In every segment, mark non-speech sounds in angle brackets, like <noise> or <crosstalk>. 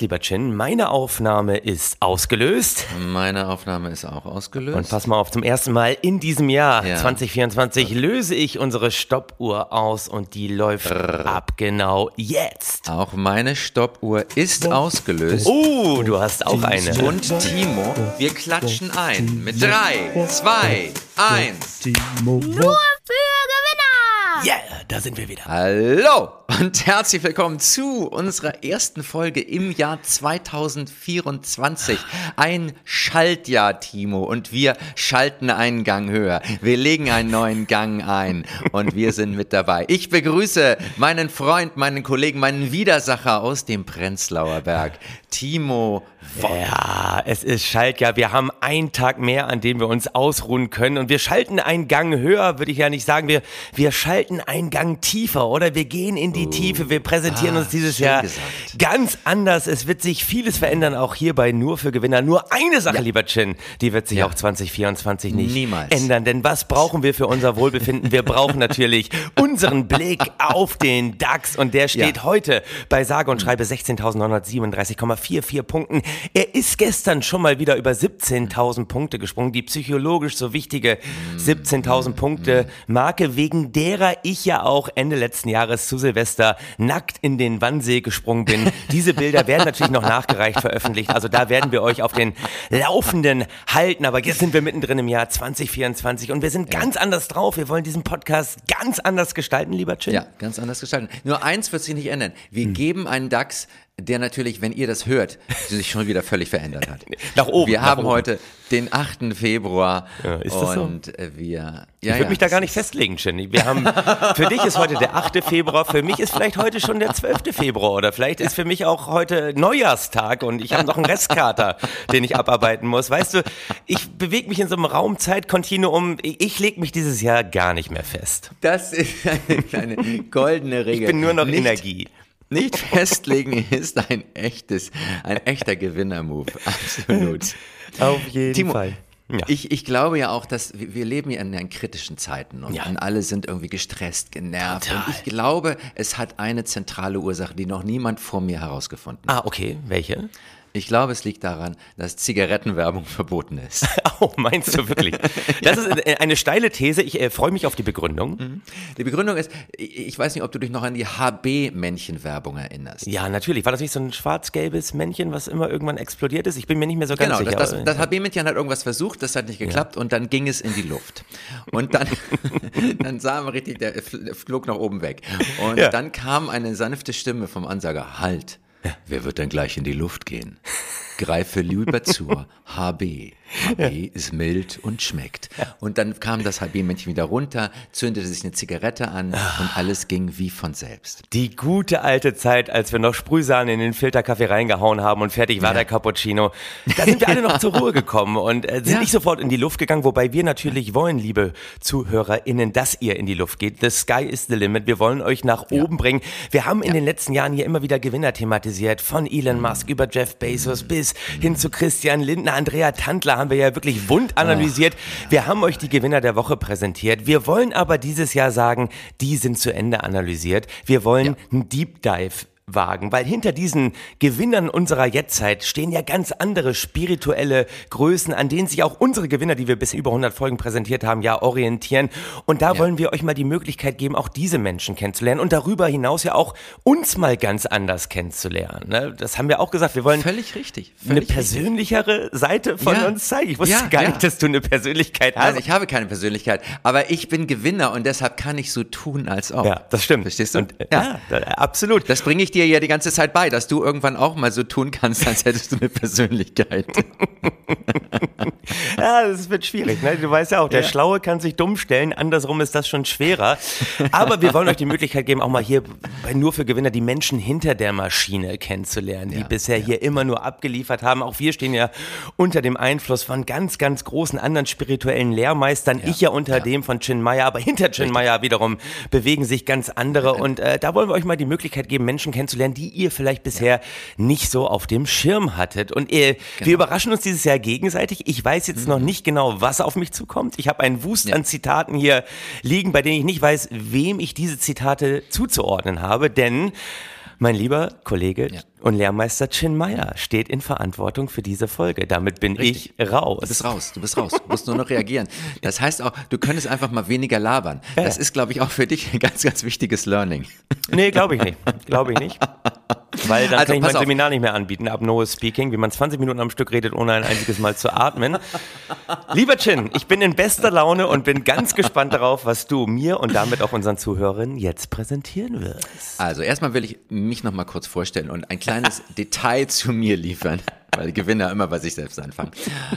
Lieber Chin, meine Aufnahme ist ausgelöst. Meine Aufnahme ist auch ausgelöst. Und pass mal auf, zum ersten Mal in diesem Jahr ja. 2024 löse ich unsere Stoppuhr aus und die läuft Brrr. ab genau jetzt. Auch meine Stoppuhr ist ausgelöst. Oh, du hast auch eine. Und Timo, wir klatschen ein mit drei, zwei, eins. Nur für Gewinner! Yeah, da sind wir wieder. Hallo und herzlich willkommen zu unserer ersten Folge im Jahr 2024. Ein Schaltjahr, Timo, und wir schalten einen Gang höher. Wir legen einen neuen Gang ein und wir sind mit dabei. Ich begrüße meinen Freund, meinen Kollegen, meinen Widersacher aus dem Prenzlauer Berg, Timo ja, es ist Schaltjahr. Wir haben einen Tag mehr, an dem wir uns ausruhen können. Und wir schalten einen Gang höher, würde ich ja nicht sagen. Wir, wir schalten einen Gang tiefer, oder? Wir gehen in die uh, Tiefe. Wir präsentieren ah, uns dieses Jahr gesagt. ganz anders. Es wird sich vieles verändern, auch hierbei nur für Gewinner. Nur eine Sache, ja. lieber Chin, die wird sich ja. auch 2024 nicht Niemals. ändern. Denn was brauchen wir für unser Wohlbefinden? Wir brauchen natürlich <laughs> unseren Blick auf den DAX. Und der steht ja. heute bei sage und schreibe 16.937,44 Punkten. Er ist gestern schon mal wieder über 17.000 Punkte gesprungen, die psychologisch so wichtige 17.000 Punkte Marke, wegen derer ich ja auch Ende letzten Jahres zu Silvester nackt in den Wannsee gesprungen bin. <laughs> Diese Bilder werden natürlich noch nachgereicht veröffentlicht, also da werden wir euch auf den Laufenden halten, aber jetzt sind wir mittendrin im Jahr 2024 und wir sind ganz anders drauf. Wir wollen diesen Podcast ganz anders gestalten, lieber Chin. Ja, ganz anders gestalten. Nur eins wird sich nicht ändern. Wir hm. geben einen DAX der natürlich, wenn ihr das hört, <laughs> sich schon wieder völlig verändert hat. nach oben. Wir haben oben. heute den 8. Februar ja, ist das und so? wir. Ja, ich würde ja, mich da gar nicht festlegen, Jenny. Wir haben, <laughs> für dich ist heute der 8. Februar, für mich ist vielleicht heute schon der 12. Februar oder vielleicht ist für mich auch heute Neujahrstag und ich habe noch einen Restkater, den ich abarbeiten muss. Weißt du, ich bewege mich in so einem Raumzeitkontinuum. Ich lege mich dieses Jahr gar nicht mehr fest. Das ist <laughs> eine kleine goldene Regel. Ich bin nur noch nicht, Energie. Nicht festlegen <laughs> ist ein echtes, ein echter Gewinner-Move. Absolut. Auf jeden Timo, Fall. Ja. Ich, ich glaube ja auch, dass wir leben ja in, in kritischen Zeiten und, ja. und, alle sind irgendwie gestresst, genervt. Total. Und ich glaube, es hat eine zentrale Ursache, die noch niemand vor mir herausgefunden hat. Ah, okay. Welche? Ich glaube, es liegt daran, dass Zigarettenwerbung <laughs> verboten ist. <laughs> oh, meinst du wirklich? <laughs> Das ist eine steile These. Ich äh, freue mich auf die Begründung. Mhm. Die Begründung ist, ich weiß nicht, ob du dich noch an die HB-Männchen-Werbung erinnerst. Ja, natürlich. War das nicht so ein schwarz-gelbes Männchen, was immer irgendwann explodiert ist? Ich bin mir nicht mehr so ganz genau, sicher. Genau, das, das, das HB-Männchen hat irgendwas versucht, das hat nicht geklappt ja. und dann ging es in die Luft. Und dann, dann sah man richtig, der flog nach oben weg. Und ja. dann kam eine sanfte Stimme vom Ansager, halt. Wer wird denn gleich in die Luft gehen? <laughs> Greife lieber zur <laughs> HB. HB ja. ist mild und schmeckt. Ja. Und dann kam das HB-Männchen wieder runter, zündete sich eine Zigarette an Ach. und alles ging wie von selbst. Die gute alte Zeit, als wir noch Sprühsahne in den Filterkaffee reingehauen haben und fertig war ja. der Cappuccino. Da sind wir alle noch <laughs> zur Ruhe gekommen und äh, sind nicht sofort in die Luft gegangen, wobei wir natürlich wollen, liebe ZuhörerInnen, dass ihr in die Luft geht. The sky is the limit. Wir wollen euch nach oben bringen. Wir haben in den letzten Jahren hier immer wieder Gewinner thematisiert, von Elon Musk über Jeff Bezos bis hin zu Christian Lindner, Andrea Tandler haben wir ja wirklich wund analysiert. Wir haben euch die Gewinner der Woche präsentiert. Wir wollen aber dieses Jahr sagen, die sind zu Ende analysiert. Wir wollen ja. einen Deep Dive wagen, weil hinter diesen Gewinnern unserer Jetztzeit stehen ja ganz andere spirituelle Größen, an denen sich auch unsere Gewinner, die wir bis über 100 Folgen präsentiert haben, ja orientieren. Und da ja. wollen wir euch mal die Möglichkeit geben, auch diese Menschen kennenzulernen und darüber hinaus ja auch uns mal ganz anders kennenzulernen. Ne? Das haben wir auch gesagt. Wir wollen völlig richtig, völlig eine persönlichere richtig. Seite von ja. uns zeigen. Ich wusste ja, gar nicht, dass du eine Persönlichkeit hast. Nein, ich habe keine Persönlichkeit, aber ich bin Gewinner und deshalb kann ich so tun, als ob. Ja, das stimmt. Verstehst du? Und, ja, absolut. Das bringe ich dir dir ja die ganze Zeit bei, dass du irgendwann auch mal so tun kannst, als hättest du eine Persönlichkeit. <laughs> ja, das wird schwierig. Ne? Du weißt ja auch, der ja. Schlaue kann sich dumm stellen, andersrum ist das schon schwerer. Aber wir wollen euch die Möglichkeit geben, auch mal hier bei Nur für Gewinner die Menschen hinter der Maschine kennenzulernen, die ja, bisher ja. hier immer nur abgeliefert haben. Auch wir stehen ja unter dem Einfluss von ganz, ganz großen anderen spirituellen Lehrmeistern. Ich ja unter dem von Chin Maya, aber hinter Chin Maya wiederum bewegen sich ganz andere. Und äh, da wollen wir euch mal die Möglichkeit geben, Menschen kennenzulernen, kennenzulernen, die ihr vielleicht bisher ja. nicht so auf dem Schirm hattet. Und äh, genau. wir überraschen uns dieses Jahr gegenseitig. Ich weiß jetzt mhm. noch nicht genau, was auf mich zukommt. Ich habe einen Wust ja. an Zitaten hier liegen, bei denen ich nicht weiß, wem ich diese Zitate zuzuordnen habe, denn mein lieber Kollege ja. Und Lehrmeister Chin Meyer steht in Verantwortung für diese Folge. Damit bin Richtig. ich raus. Du bist raus, du bist raus. Du musst nur noch reagieren. Das heißt auch, du könntest einfach mal weniger labern. Das ist, glaube ich, auch für dich ein ganz, ganz wichtiges Learning. Nee, glaube ich nicht. Glaube ich nicht. Weil dann Also, kann ich mein auf. Seminar nicht mehr anbieten, ab No Speaking, wie man 20 Minuten am Stück redet, ohne ein einziges Mal zu atmen. Lieber Chin, ich bin in bester Laune und bin ganz gespannt darauf, was du mir und damit auch unseren Zuhörern jetzt präsentieren wirst. Also, erstmal will ich mich noch mal kurz vorstellen und ein kleines Detail zu mir liefern. Weil Gewinner immer bei sich selbst anfangen.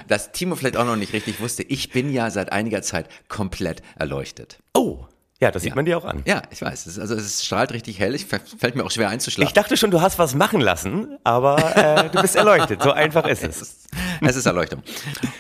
Dass Timo vielleicht auch noch nicht richtig wusste, ich bin ja seit einiger Zeit komplett erleuchtet. Oh, ja, das sieht man dir auch an. Ja, ich weiß. Es ist, also es strahlt richtig hell. Ich, fällt mir auch schwer einzuschlafen. Ich dachte schon, du hast was machen lassen, aber äh, du bist erleuchtet. So einfach ist es. <laughs> Es ist Erleuchtung.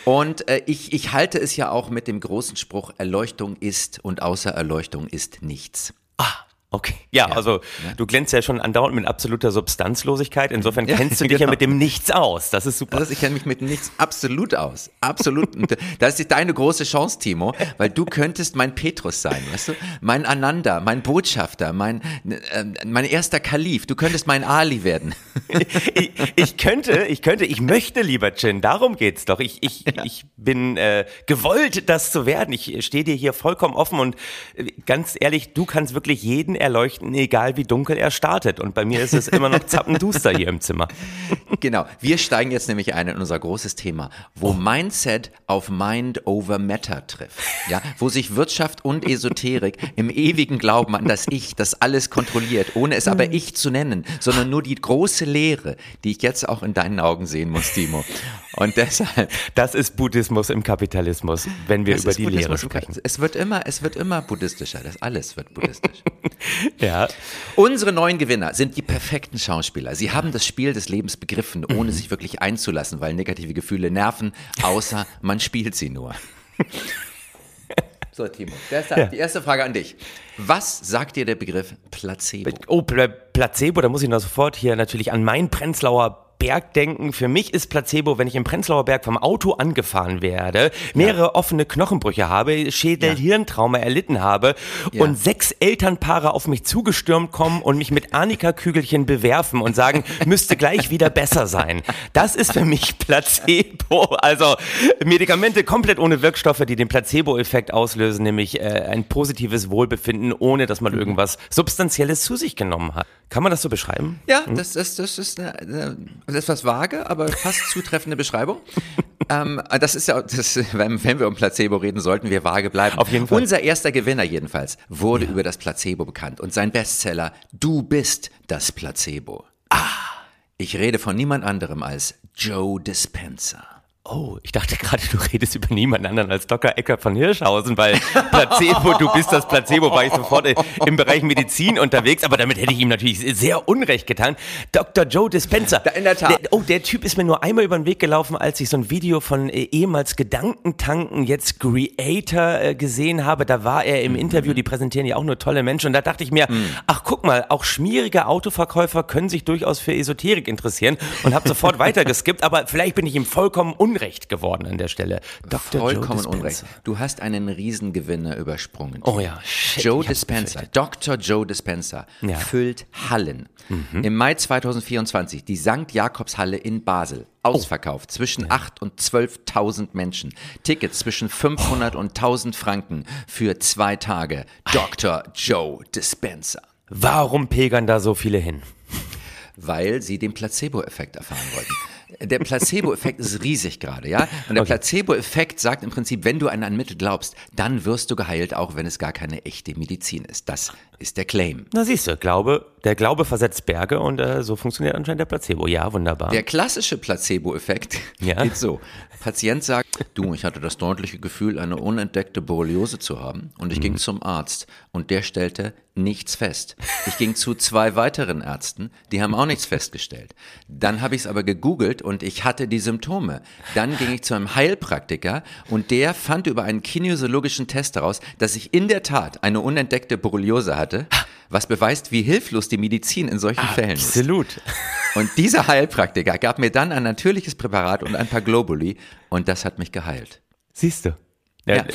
Und äh, ich, ich halte es ja auch mit dem großen Spruch, Erleuchtung ist und außer Erleuchtung ist nichts. Ah, okay. Ja, also du glänzt ja schon andauernd mit absoluter Substanzlosigkeit. Insofern kennst du dich ja genau. mit dem Nichts aus. Das ist super. Also ich kenne mich mit nichts absolut aus. Absolut. <laughs> Das ist deine große Chance, Timo, weil du könntest mein Petrus sein, weißt du? Mein Ananda, mein Botschafter, mein, äh, mein erster Kalif. Du könntest mein Ali werden. <laughs> ich, ich könnte, ich könnte, ich möchte lieber Chin, darum geht's doch. Ich, ich, ich bin äh, gewollt, das zu werden. Ich stehe dir hier vollkommen offen und äh, ganz ehrlich, du kannst wirklich jeden erleuchten, egal wie dunkel er startet. Und bei mir ist es immer noch zappenduster hier im Zimmer. <laughs> Genau. Wir steigen jetzt nämlich ein in unser großes Thema, wo Mindset auf Mind over Matter trifft. Ja, wo sich Wirtschaft und Esoterik im ewigen Glauben an das Ich, das alles kontrolliert, ohne es aber Ich zu nennen, sondern nur die große Lehre, die ich jetzt auch in deinen Augen sehen muss, Timo. Und deshalb Das ist Buddhismus im Kapitalismus, wenn wir über die Buddhismus Lehre sprechen. Es wird immer, es wird immer buddhistischer. Das alles wird buddhistisch. <laughs> <laughs> Ja. Unsere neuen Gewinner sind die perfekten Schauspieler. Sie haben das Spiel des Lebens begriffen, ohne sich wirklich einzulassen, weil negative Gefühle nerven, außer <laughs> man spielt sie nur. So, Timo, deshalb Ja. die erste Frage an dich. Was sagt dir der Begriff Placebo? Oh, Pla Placebo, da muss ich noch sofort hier natürlich an mein Prenzlauer Berg denken. Für mich ist Placebo, wenn ich im Prenzlauer Berg vom Auto angefahren werde, mehrere offene Knochenbrüche habe, Schädel-Hirntrauma erlitten habe Ja. und sechs Elternpaare auf mich zugestürmt kommen und mich mit Arnika-Kügelchen bewerfen und sagen, <laughs> müsste gleich wieder besser sein. Das ist für mich Placebo. Also Medikamente komplett ohne Wirkstoffe, die den Placebo-Effekt auslösen, nämlich äh, ein positives Wohlbefinden, ohne dass man irgendwas Substanzielles zu sich genommen hat. Kann man das so beschreiben? Ja, das, das, das ist eine, eine etwas vage, aber fast zutreffende Beschreibung. <laughs> ähm, das ist ja, das, wenn, wenn wir um Placebo reden, sollten wir vage bleiben. Auf jeden Fall. Unser erster Gewinner jedenfalls wurde über das Placebo bekannt und sein Bestseller Du bist das Placebo. Ah. Ich rede von niemand anderem als Joe Dispenza. Oh, ich dachte gerade, du redest über niemand anderen als Dr. Eckert von Hirschhausen, weil Placebo, du bist das Placebo, war ich sofort im Bereich Medizin unterwegs, aber damit hätte ich ihm natürlich sehr Unrecht getan. Dr. Joe Dispenza. In der Tat. Der, oh, der Typ ist mir nur einmal über den Weg gelaufen, als ich so ein Video von äh, ehemals Gedankentanken, jetzt Creator äh, gesehen habe. Da war er im Interview, die präsentieren ja auch nur tolle Menschen. Und da dachte ich mir, ach guck mal, auch schmierige Autoverkäufer können sich durchaus für Esoterik interessieren und habe sofort <laughs> weitergeskippt, aber vielleicht bin ich ihm vollkommen Unrecht geworden an der Stelle. Dr. Vollkommen. Unrecht. Du hast einen Riesengewinner übersprungen. Oh ja, shit, Joe Dispenza, Dr. Joe Dispenza, Ja. füllt Hallen. Im Mai 2024 die St. Jakobshalle in Basel. Oh. Ausverkauft zwischen 8 und 12.000 Menschen. Tickets zwischen 500 und 1000 Franken für zwei Tage. Dr. Joe Dispenza. Warum pilgern da so viele hin? Weil sie den Placebo-Effekt erfahren wollten. <laughs> Der Placebo-Effekt ist riesig gerade, ja? Und der Placebo-Effekt sagt im Prinzip, wenn du an ein Mittel glaubst, dann wirst du geheilt, auch wenn es gar keine echte Medizin ist. Das ist der Claim. Na siehst du, Glaube, der Glaube versetzt Berge und äh, so funktioniert anscheinend der Placebo. Ja, wunderbar. Der klassische Placebo-Effekt <laughs> Ja. geht so. Patient sagt, du, ich hatte das deutliche Gefühl, eine unentdeckte Borreliose zu haben und ich Mhm. ging zum Arzt und der stellte nichts fest. Ich ging zu zwei weiteren Ärzten, die haben auch nichts festgestellt. Dann habe ich es aber gegoogelt und ich hatte die Symptome. Dann ging ich zu einem Heilpraktiker und der fand über einen kinesiologischen Test heraus, dass ich in der Tat eine unentdeckte Borreliose hatte, was beweist, wie hilflos die Medizin in solchen Fällen ist. Absolut. <laughs> Und dieser Heilpraktiker gab mir dann ein natürliches Präparat und ein paar Globuli und das hat mich geheilt. Siehst du. Ja, Ja,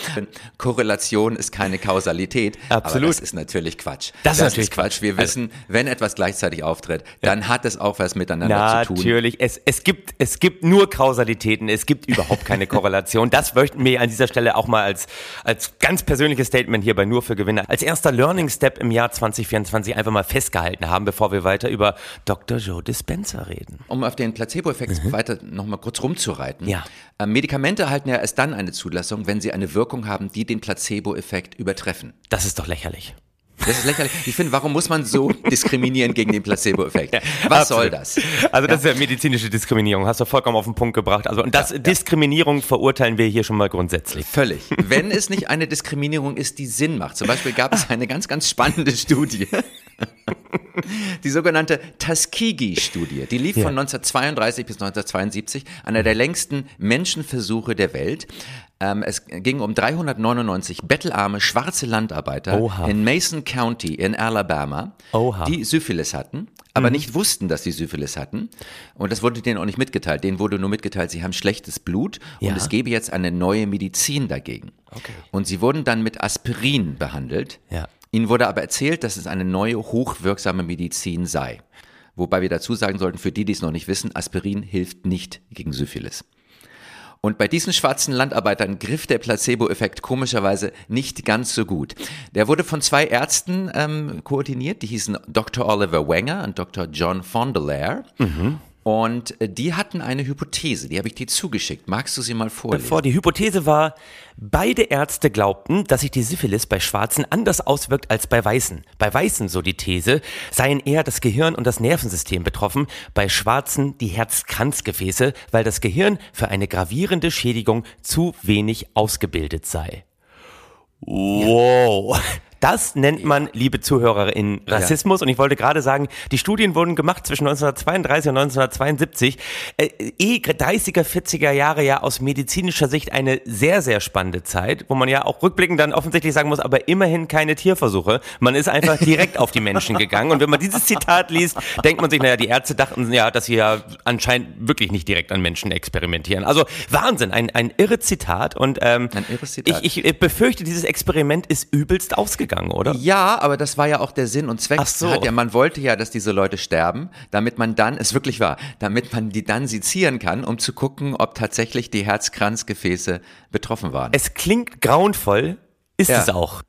Korrelation ist keine Kausalität. Absolut. das ist natürlich Quatsch. Das ist natürlich Quatsch. Wir wissen, wenn etwas gleichzeitig auftritt, dann hat es auch was miteinander zu tun. Natürlich, es, es, gibt, es gibt nur Kausalitäten, es gibt überhaupt keine <laughs> Korrelation. Das möchten wir an dieser Stelle auch mal als, als ganz persönliches Statement hier bei Nur für Gewinner, als erster Learning Step im Jahr 2024 einfach mal festgehalten haben, bevor wir weiter über Dr. Joe Dispenza reden. Um auf den Placebo-Effekt weiter nochmal kurz rumzureiten. Mhm. Ja. Äh, Medikamente erhalten ja erst dann eine Zulassung, wenn sie eine Wirkung haben, die den Placebo-Effekt übertreffen. Das ist doch lächerlich. Das ist lächerlich. Ich finde, warum muss man so <laughs> diskriminieren gegen den Placebo-Effekt? Was soll Absolut. das? Also das ist ja medizinische Diskriminierung, hast du vollkommen auf den Punkt gebracht. Also und das Diskriminierung verurteilen wir hier schon mal grundsätzlich. Völlig. <laughs> Wenn es nicht eine Diskriminierung ist, die Sinn macht. Zum Beispiel gab es eine ganz, ganz spannende Studie. <laughs> <laughs> Die sogenannte Tuskegee-Studie. Die lief von 1932 bis 1972, einer der längsten Menschenversuche der Welt. Ähm, es ging um 399 bettelarme schwarze Landarbeiter Oha. in Mason County in Alabama, Oha. die Syphilis hatten, aber nicht wussten, dass sie Syphilis hatten. Und das wurde denen auch nicht mitgeteilt. Denen wurde nur mitgeteilt, sie haben schlechtes Blut und Ja. es gebe jetzt eine neue Medizin dagegen. Okay. Und sie wurden dann mit Aspirin behandelt. Ja. Ihnen wurde aber erzählt, dass es eine neue, hochwirksame Medizin sei. Wobei wir dazu sagen sollten, für die, die es noch nicht wissen, Aspirin hilft nicht gegen Syphilis. Und bei diesen schwarzen Landarbeitern griff der Placebo-Effekt komischerweise nicht ganz so gut. Der wurde von zwei Ärzten ähm, koordiniert, die hießen Dr. Oliver Wenger und Dr. John Fondelaire. Und äh, die hatten eine Hypothese, die habe ich dir zugeschickt. Magst du sie mal vorlesen? Bevor die Hypothese war, beide Ärzte glaubten, dass sich die Syphilis bei Schwarzen anders auswirkt als bei Weißen. Bei Weißen, so die These, seien eher das Gehirn und das Nervensystem betroffen, bei Schwarzen die Herzkranzgefäße, weil das Gehirn für eine gravierende Schädigung zu wenig ausgebildet sei. Wow. <laughs> <laughs> Das nennt man, liebe ZuhörerInnen, Rassismus. Und ich wollte gerade sagen, die Studien wurden gemacht zwischen 1932 und 1972. Äh, eh 30er, 40er Jahre ja aus medizinischer Sicht eine sehr, sehr spannende Zeit, wo man ja auch rückblickend dann offensichtlich sagen muss, aber immerhin keine Tierversuche. Man ist einfach direkt auf die Menschen gegangen. Und wenn man dieses Zitat liest, denkt man sich, naja, die Ärzte dachten ja, dass sie ja anscheinend wirklich nicht direkt an Menschen experimentieren. Also Wahnsinn, ein, ein irre Zitat. Und ähm, Ein irres Zitat. Ich, ich befürchte, dieses Experiment ist übelst ausgegangen, oder? Ja, aber das war ja auch der Sinn und Zweck. Ach so. Ja, man wollte ja, dass diese Leute sterben, damit man dann, es wirklich war, damit man die dann sezieren kann, um zu gucken, ob tatsächlich die Herzkranzgefäße betroffen waren. Es klingt grauenvoll, ist Ja. es auch.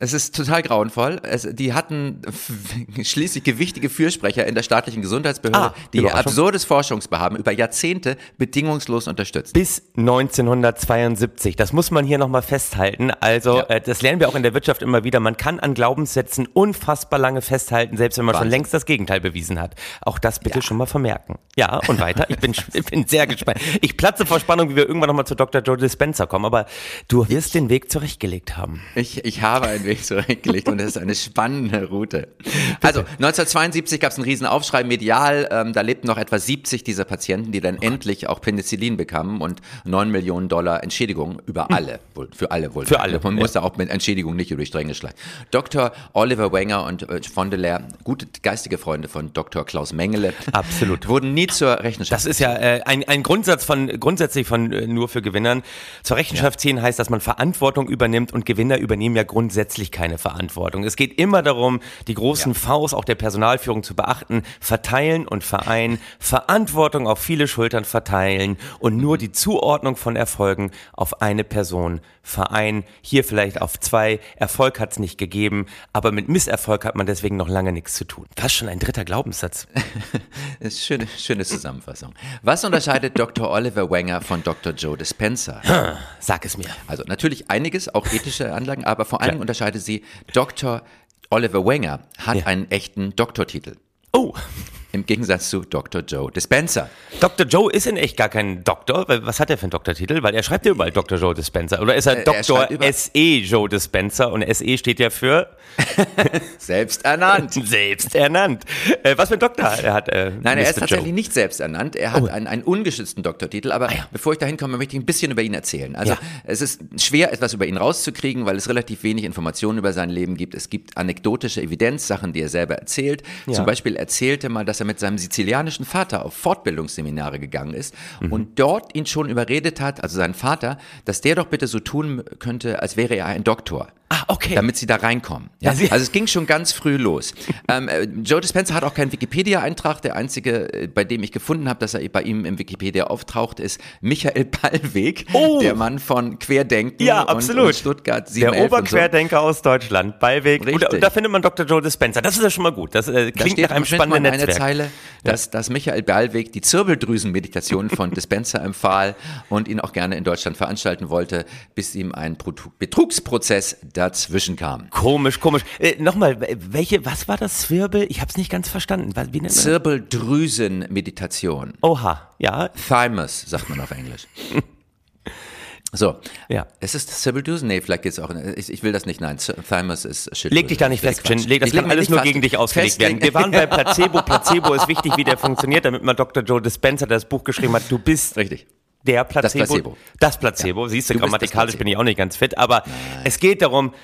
Es ist total grauenvoll. Es, die hatten <laughs> schließlich gewichtige Fürsprecher in der staatlichen Gesundheitsbehörde, Ah, die absurdes Forschungsbehaben über Jahrzehnte bedingungslos unterstützt. Bis 1972. Das muss man hier nochmal festhalten. Also, Ja. äh, das lernen wir auch in der Wirtschaft immer wieder. Man kann an Glaubenssätzen unfassbar lange festhalten, selbst wenn man schon Wahnsinn. längst das Gegenteil bewiesen hat. Auch das bitte schon mal vermerken. Ja, und weiter. Ich bin, <laughs> ich bin sehr gespannt. Ich platze vor Spannung, wie wir irgendwann nochmal zu Dr. Joe Dispenza kommen. Aber du wirst den Weg zurechtgelegt haben. Ich, ich habe Weg zurückgelegt und es ist eine spannende Route. Also 1972 gab es einen riesen Aufschrei medial. Ähm, da lebten noch etwa 70 dieser Patienten, die dann endlich auch Penicillin bekamen und 9 Millionen Dollar Entschädigung über alle, wohl, für alle wohl. Für alle, Man ja. musste auch mit Entschädigung nicht über die Stränge schlagen. Dr. Oliver Wenger und äh, von der Leer, gute geistige Freunde von Dr. Klaus Mengele, Absolut. wurden nie zur Rechenschaft. Das ist ja äh, ein, ein Grundsatz von grundsätzlich von äh, nur für Gewinnern. Zur Rechenschaft ziehen heißt, dass man Verantwortung übernimmt und Gewinner übernehmen ja grundsätzlich keine Verantwortung. Es geht immer darum, die großen Vs auch der Personalführung zu beachten, verteilen und vereinen, Verantwortung auf viele Schultern verteilen und nur die Zuordnung von Erfolgen auf eine Person vereinen. Hier vielleicht auf zwei. Erfolg hat es nicht gegeben, aber mit Misserfolg hat man deswegen noch lange nichts zu tun. Fast schon ein dritter Glaubenssatz. <laughs> Schöne, schöne Zusammenfassung. Was unterscheidet <laughs> Dr. Oliver Wenger von Dr. Joe Dispenza? Sag es mir. Also natürlich einiges, auch ethische Anlagen, aber vor allem unterscheidet sie, Dr. Oliver Wenger hat Ja. einen echten Doktortitel. Oh, Im Gegensatz zu Dr. Joe Dispenza. Dr. Joe ist in echt gar kein Doktor. Was hat er für einen Doktortitel? Weil er schreibt ja überall Dr. Joe Dispenza. Oder ist er Äh, er Dr. S.E. Joe Dispenza? Und S.E. steht ja für <laughs> Selbst ernannt. <laughs> selbst ernannt. Äh, was für ein Doktor er hat äh, Nein, er ist Mr. tatsächlich Joe? nicht selbst ernannt. Er hat einen, einen ungeschützten Doktortitel. Aber bevor ich dahin komme, möchte ich ein bisschen über ihn erzählen. Also Ja. es ist schwer, etwas über ihn rauszukriegen, weil es relativ wenig Informationen über sein Leben gibt. Es gibt anekdotische Evidenz, Sachen, die er selber erzählt. Ja. Zum Beispiel erzählte mal, dass er er mit seinem sizilianischen Vater auf Fortbildungsseminare gegangen ist Mhm. und dort ihn schon überredet hat, also seinen Vater, dass der doch bitte so tun könnte, als wäre er ein Doktor. Ah, okay. Damit sie da reinkommen. Ja? Sie- also es ging schon ganz früh los. ähm, äh, Joe Dispenza hat auch keinen Wikipedia-Eintrag. Der einzige, äh, bei dem ich gefunden habe, dass er bei ihm im Wikipedia auftaucht, ist Michael Ballweg, Oh. der Mann von Querdenken Ja, und, absolut. und Stuttgart Der 711 und so. Oberquerdenker aus Deutschland, Ballweg. Und, und da findet man Dr. Joe Dispenza. Das ist ja schon mal gut. Das äh, Da klingt steht nach einem spannenden mal eine Netzwerk. Zeile, dass, dass Michael Ballweg die Zirbeldrüsenmeditation von Dispenza empfahl und ihn auch gerne in Deutschland veranstalten wollte, bis ihm ein Betru- Betrugsprozess dazwischen kam. Komisch, komisch. Äh, Nochmal, welche, was war das Zwirbel? Ich habe es nicht ganz verstanden. Was- Wie nennt? Zirbeldrüsenmeditation. Oha, ja. Thymus, sagt man auf Englisch. <laughs> So. Ja. Es ist Zirbeldrüsen? Nee, vielleicht geht's auch. Ich, ich will das nicht, nein. Thymus ist Schilddrüse. Leg dich da nicht fest. Leg, das Ich kann alles nur fast- gegen dich ausgelegt werden. festlegen. Wir waren bei <laughs> Placebo. Placebo ist wichtig, wie der funktioniert, damit man Dr. Joe Dispenza, der das Buch geschrieben hat, du bist Richtig. Der Placebo. Placebo. Das Placebo. Siehst du, Du das grammatikalisch bin ich auch nicht ganz fit, aber es geht darum,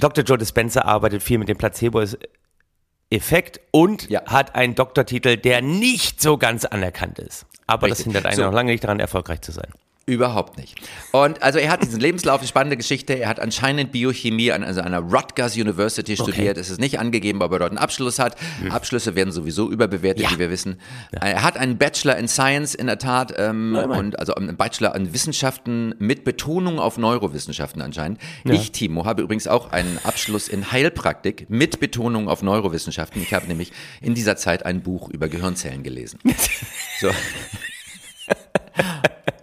Dr. Joe Dispenza arbeitet viel mit dem Placebo-Effekt und Ja. hat einen Doktortitel, der nicht so ganz anerkannt ist. Aber das Richtig. hindert einen So. noch lange nicht daran, erfolgreich zu sein. Überhaupt nicht. Und also er hat diesen Lebenslauf, eine spannende Geschichte. Er hat anscheinend Biochemie an also einer Rutgers University studiert. Es ist nicht angegeben, ob er dort einen Abschluss hat. Abschlüsse werden sowieso überbewertet. Ja. wie wir wissen. Er hat einen Bachelor in Science in der Tat ähm, und also einen Bachelor in Wissenschaften mit Betonung auf Neurowissenschaften anscheinend. Ich, Timo, habe übrigens auch einen Abschluss in Heilpraktik mit Betonung auf Neurowissenschaften. Ich habe nämlich in dieser Zeit ein Buch über Gehirnzellen gelesen. <laughs> So. <laughs>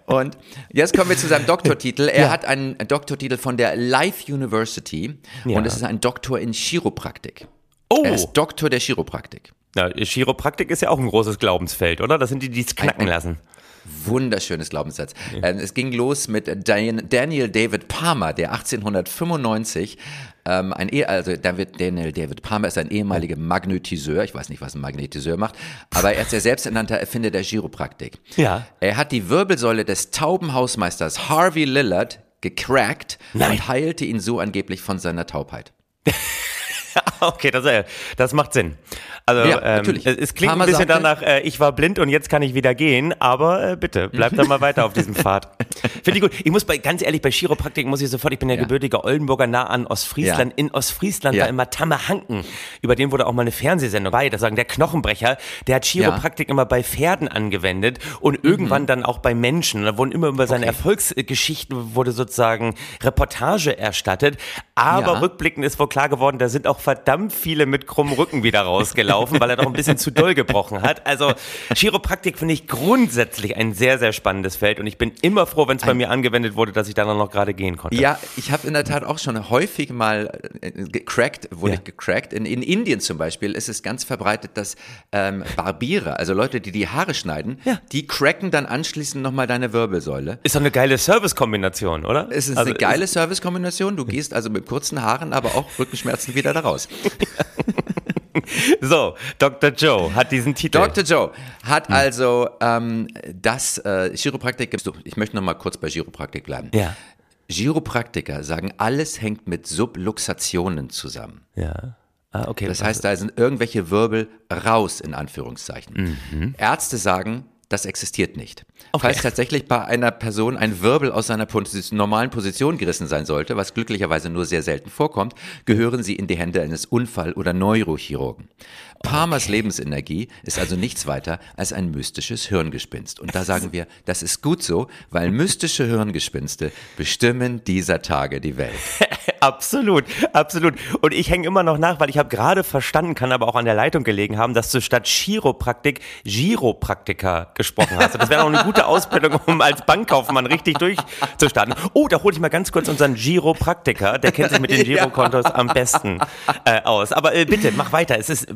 Und jetzt kommen wir zu seinem Doktortitel. Er hat einen Doktortitel von der Life University Ja. und es ist ein Doktor in Chiropraktik. Oh, Er ist Doktor der Chiropraktik. Na, Chiropraktik ist ja auch ein großes Glaubensfeld, oder? Das sind die, die es knacken lassen. Wunderschönes Glaubenssatz. Ähm, es ging los mit Dan Daniel David Palmer, der 1895 ähm, ein eh also David, Daniel David Palmer ist ein ehemaliger Magnetiseur. Ich weiß nicht, was ein Magnetiseur macht, aber er ist der selbsternannte Erfinder der Chiropraktik. Ja. Er hat die Wirbelsäule des Taubenhausmeisters Harvey Lillard gecrackt Nein. und heilte ihn so angeblich von seiner Taubheit. <laughs> <laughs> Okay, das, äh, das macht Sinn. Also Ja, ähm, natürlich. es, klingt ein Palmer bisschen danach, äh, ich war blind und jetzt kann ich wieder gehen, aber äh, bitte, bleib da mal weiter auf diesem <laughs> Pfad. Finde ich gut. Ich muss bei, ganz ehrlich, bei Chiropraktik muss ich sofort, ich bin ja, Ja. gebürtiger Oldenburger, nah an Ostfriesland. Ja. In Ostfriesland war immer Tamme Hanken. Über den wurde auch mal eine Fernsehsendung bei, das sagen der Knochenbrecher, der hat Chiropraktik immer bei Pferden angewendet und Mhm. irgendwann dann auch bei Menschen. Und da wurden immer über seine Erfolgsgeschichten wurde sozusagen Reportage erstattet. Aber rückblickend ist wohl klar geworden, da sind auch verdammt viele mit krummem Rücken wieder rausgelaufen, weil er doch ein bisschen zu doll gebrochen hat. Also Chiropraktik finde ich grundsätzlich ein sehr, sehr spannendes Feld und ich bin immer froh, wenn es bei mir angewendet wurde, dass ich dann noch gerade gehen konnte. Ja, ich habe in der Tat auch schon häufig mal äh, gecrackt, wurde Ja. ich gecrackt. In, in Indien zum Beispiel ist es ganz verbreitet, dass ähm, Barbiere, also Leute, die die Haare schneiden, Ja. die cracken dann anschließend nochmal deine Wirbelsäule. Ist doch eine geile Service-Kombination, oder? Es ist Also eine geile Servicekombination. Du gehst also mit kurzen Haaren, aber auch Rückenschmerzen wieder da raus. <laughs> So, Dr. Joe hat diesen Titel. Dr. Joe hat Hm. also ähm, das äh, Chiropraktik. Ich möchte noch mal kurz bei Chiropraktik bleiben. Ja. Chiropraktiker sagen, alles hängt mit Subluxationen zusammen. Ja. Ah, okay. Das heißt, da sind irgendwelche Wirbel raus, in Anführungszeichen. Mhm. Ärzte sagen, das existiert nicht. Falls tatsächlich bei einer Person ein Wirbel aus seiner normalen Position gerissen sein sollte, was glücklicherweise nur sehr selten vorkommt, gehören sie in die Hände eines Unfall- oder Neurochirurgen. Palmers Lebensenergie ist also nichts weiter als ein mystisches Hirngespinst. Und da sagen wir, das ist gut so, weil mystische Hirngespinste bestimmen dieser Tage die Welt. <laughs> Absolut, absolut. Und ich hänge immer noch nach, weil ich habe gerade verstanden, kann aber auch an der Leitung gelegen haben, dass du statt Chiropraktik Giropraktiker gesprochen hast. Und das wäre auch eine gute Ausbildung, um als Bankkaufmann richtig durchzustarten. Oh, da hole ich mal ganz kurz unseren Giropraktiker, der kennt sich mit den <laughs> Girokontos am besten äh, aus. Aber äh, bitte, mach weiter, es ist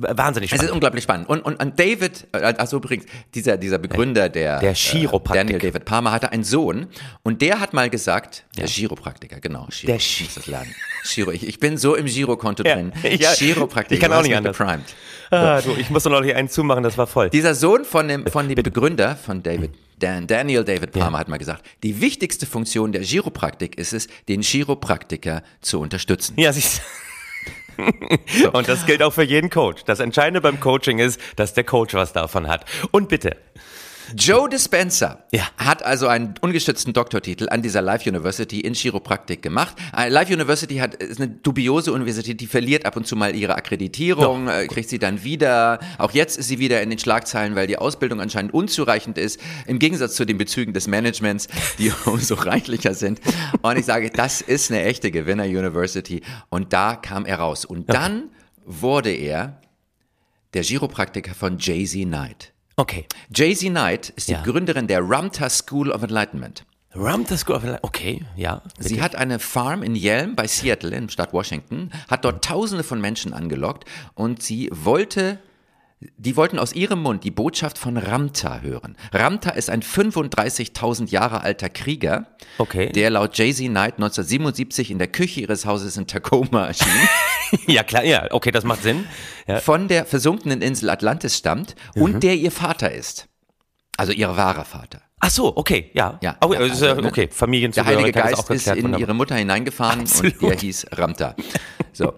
wahnsinnig Es ist spannend. unglaublich spannend. Und, und an David, äh, also übrigens, dieser, dieser Begründer der, Der äh, Chiropraktik. Daniel David Palmer hatte einen Sohn und der hat mal gesagt, der Chiropraktiker, genau, Chiro, Der muss das lernen. Chiro, ich, ich bin so im Girokonto Ja, drin. <laughs> ja, Chiropraktiker, ich kann du auch nicht anders. geprimed. Ah, du, ich muss noch hier einen zumachen, das war voll. Dieser Sohn von dem, von dem Begründer von David, Dan, Daniel David Palmer hat mal gesagt, die wichtigste Funktion der Chiropraktik ist es, den Chiropraktiker zu unterstützen. Ja, siehst <laughs> Und das gilt auch für jeden Coach. Das Entscheidende beim Coaching ist, dass der Coach was davon hat. Und bitte, Joe Dispenza Ja. hat also einen ungestützten Doktortitel an dieser Life University in Chiropraktik gemacht. Äh, Life University hat, ist eine dubiose Universität, die verliert ab und zu mal ihre Akkreditierung, äh, kriegt sie dann wieder. Auch jetzt ist sie wieder in den Schlagzeilen, weil die Ausbildung anscheinend unzureichend ist, im Gegensatz zu den Bezügen des Managements, die <laughs> umso reichlicher sind. Und ich sage, das ist eine echte Gewinner University. Und da kam er raus. Und dann wurde er der Chiropraktiker von Jay-Z Knight. Okay. Jay-Z Knight ist die Ja. Gründerin der Ramtha School of Enlightenment. The School of Enlightenment. Okay, ja. Sie hat eine Farm in Yelm bei Seattle, in Stadt Washington, hat dort Tausende von Menschen angelockt und sie wollte, die wollten aus ihrem Mund die Botschaft von Ramtha hören. Ramtha ist ein 35.000 Jahre alter Krieger, Okay. der laut Jay-Z Knight 1977 in der Küche ihres Hauses in Tacoma <laughs> erschien. ja, klar, ja, okay, das macht Sinn. Ja. von der versunkenen Insel Atlantis stammt Mhm. und der ihr Vater ist. Also ihr wahrer Vater. Ach so, okay, ja. Ja, oh, ja, ist also, ne? okay, Der Heilige ist Geist ist geklärt. in wunderbar. ihre Mutter hineingefahren <laughs> Absolut. und der hieß Ramta. So.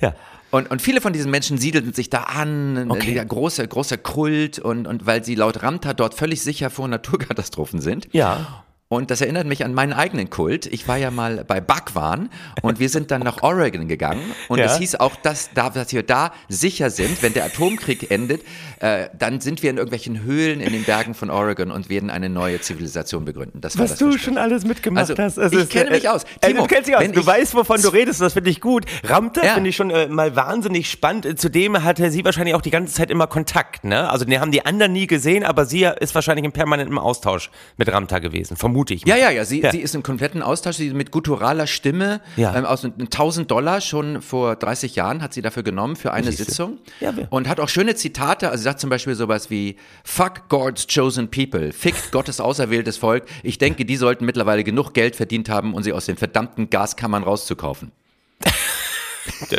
Ja. Und, und viele von diesen Menschen siedelten sich da an, Okay. der große, großer Kult und, und weil sie laut Ramta dort völlig sicher vor Naturkatastrophen sind. Ja. Und das erinnert mich an meinen eigenen Kult. Ich war ja mal bei Bhagwan und wir sind dann nach Oregon gegangen. Und Ja. es hieß auch, dass, da, dass wir da sicher sind, wenn der Atomkrieg endet, äh, dann sind wir in irgendwelchen Höhlen in den Bergen von Oregon und werden eine neue Zivilisation begründen. Das war Was das du schon alles mitgemacht Also, hast. Es ich kenne mich aus. Äh, Timo, du kennst dich aus. Du ich- weißt, wovon du redest. Das finde ich gut. Ramte Ja. finde ich schon äh, mal wahnsinnig spannend. Äh, Zudem hatte sie wahrscheinlich auch die ganze Zeit immer Kontakt. Ne? Also den haben die anderen nie gesehen, aber sie ist wahrscheinlich im permanenten Austausch mit Ramta gewesen. Vermute ich. mal. Ja, ja, ja. Sie, Ja. sie ist im kompletten Austausch. Sie mit gutturaler Stimme Ja. ähm, aus 1000 Dollar schon vor 30 Jahren hat sie dafür genommen für eine Siehste. Sitzung. Ja, und hat auch schöne Zitate. Also sie sagt zum Beispiel sowas wie Fuck God's chosen people. Fickt Gottes auserwähltes Volk. Ich denke, die sollten mittlerweile genug Geld verdient haben, um sie aus den verdammten Gaskammern rauszukaufen. <laughs>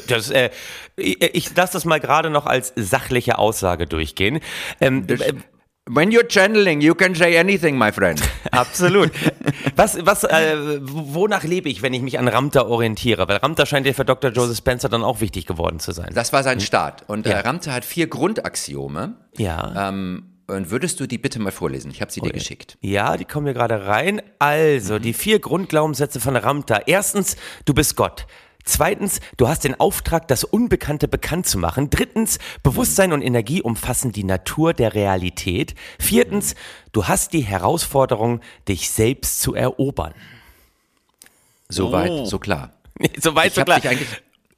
Das, äh, ich, ich lasse das mal gerade noch als sachliche Aussage durchgehen. Ähm, äh, When you're channeling, you can say anything, my friend. <laughs> Absolut. Was, was, äh, wonach lebe ich, wenn ich mich an Ramta orientiere? Weil Ramta scheint ja für Dr. Joseph Spencer dann auch wichtig geworden zu sein. Das war sein Start. Und Ja. äh, hat vier Grundaxiome. Ja. Ähm, und würdest du die bitte mal vorlesen? Ich habe sie dir geschickt. Ja, die kommen hier gerade rein. Also, die vier Grundglaubenssätze von Ramta. Erstens, du bist Gott. Zweitens, du hast den Auftrag, das Unbekannte bekannt zu machen. Drittens, Bewusstsein und Energie umfassen die Natur der Realität. Viertens, du hast die Herausforderung, dich selbst zu erobern. Soweit, so klar. Soweit <laughs> so klar. dich eigentlich,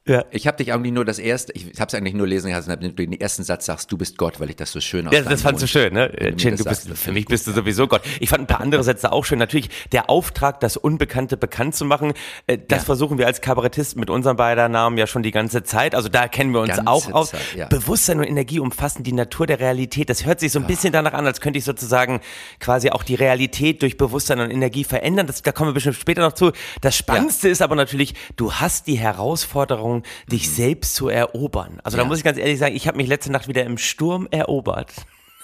Ja. ich habe dich eigentlich nur das erste, ich habe es eigentlich nur lesen lassen, damit du den ersten Satz sagst, du bist Gott, weil ich das so schön aus Ja, das fandst du schön, ne? Chin, du bist, für mich ich bist du sowieso Gott. Ich fand ein paar andere Sätze auch schön. Natürlich, der Auftrag, das Unbekannte bekannt zu machen, äh, das Ja. versuchen wir als Kabarettisten mit unseren beiden Namen ja schon die ganze Zeit. Also da kennen wir uns Ganze auch aus. Zeit, ja. Bewusstsein und Energie umfassen die Natur der Realität. Das hört sich so ein bisschen danach an, als könnte ich sozusagen quasi auch die Realität durch Bewusstsein und Energie verändern. Das, da kommen wir bestimmt später noch zu. Das Spannendste ist aber natürlich, du hast die Herausforderung, dich selbst zu erobern. Also da Mhm. Ja. muss ich ganz ehrlich sagen, ich habe mich letzte Nacht wieder im Sturm erobert.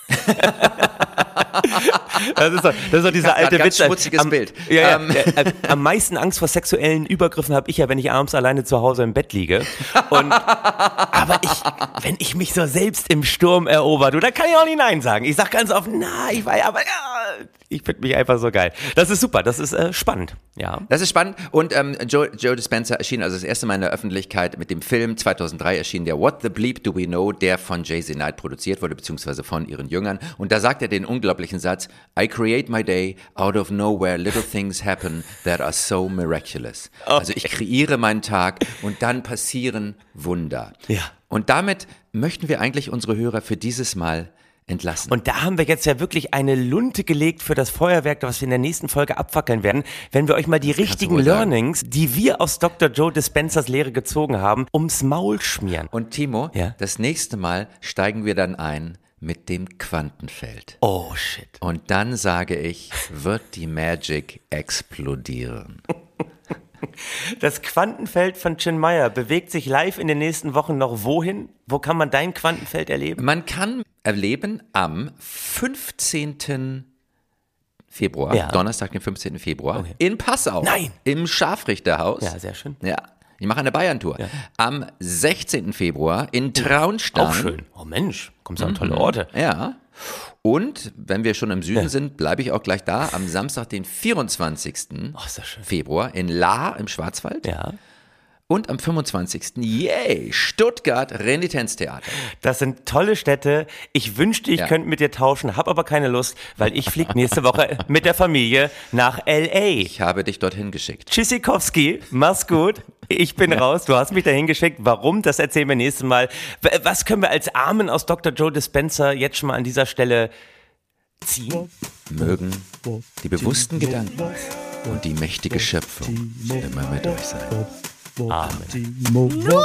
<laughs> <laughs> Das ist doch, das ist doch dieser alte ganz Witz. schmutziges am, Bild. Ja, ja, Ähm. äh, äh, am meisten Angst vor sexuellen Übergriffen habe ich ja, wenn ich abends alleine zu Hause im Bett liege. Und, <laughs> aber ich, wenn ich mich so selbst im Sturm erober, du, da kann ich auch nicht Nein sagen. Ich sag ganz oft, na, ich war ja, aber ja, ich finde mich einfach so geil. Das ist super, das ist äh, spannend. Ja. Das ist spannend. Und ähm, Joe, Joe Dispenza erschien also das erste Mal in der Öffentlichkeit mit dem Film 2003 erschien der What the Bleep Do We Know, der von Jay-Z Knight produziert wurde, beziehungsweise von ihren Jüngern. Und da sagt er den unglaublichen Satz, I create my day out of nowhere, little things happen that are so miraculous. Also ich kreiere meinen Tag und dann passieren Wunder. Ja. Und damit möchten wir eigentlich unsere Hörer für dieses Mal entlassen. Und da haben wir jetzt ja wirklich eine Lunte gelegt für das Feuerwerk, was wir in der nächsten Folge abfackeln werden, wenn wir euch mal die richtigen wohl sagen. Learnings, die wir aus Dr. Joe Dispensers Lehre gezogen haben, ums Maul schmieren. Und Timo, Ja? das nächste Mal steigen wir dann ein mit dem Quantenfeld. Oh shit. Und dann sage ich, wird die Magic explodieren. <laughs> Das Quantenfeld von Chin Meyer bewegt sich live in den nächsten Wochen noch wohin? Wo kann man dein Quantenfeld erleben? Man kann erleben am 15. Februar, Ja. Donnerstag, den 15. Februar, in Passau. Nein. Im Scharfrichterhaus. Ja, sehr schön. Ja. Ich mache eine Bayern-Tour. Am 16. Februar in Traunstein. Auch schön. Oh Mensch, kommst du an tolle Orte. Ja. Und wenn wir schon im Süden sind, bleibe ich auch gleich da. Am Samstag, den 24. Oh. Februar in La im Schwarzwald. Ja. Und am 25. Yay, Stuttgart Renitenztheater. Das sind tolle Städte. Ich wünschte, ich Ja. könnte mit dir tauschen, habe aber keine Lust, weil ich fliege nächste Woche mit der Familie nach L.A. Ich habe dich dorthin geschickt. Tschüssikowski, mach's gut. Ich bin raus. Du hast mich dahin geschickt. Warum? Das erzählen wir nächstes Mal. Was können wir als Armen aus Dr. Joe Dispenza jetzt schon mal an dieser Stelle ziehen? Mögen die bewussten Gedanken und die mächtige Schöpfung immer mit euch sein. 뭐, 아멘. 네. 뭐, 뭐.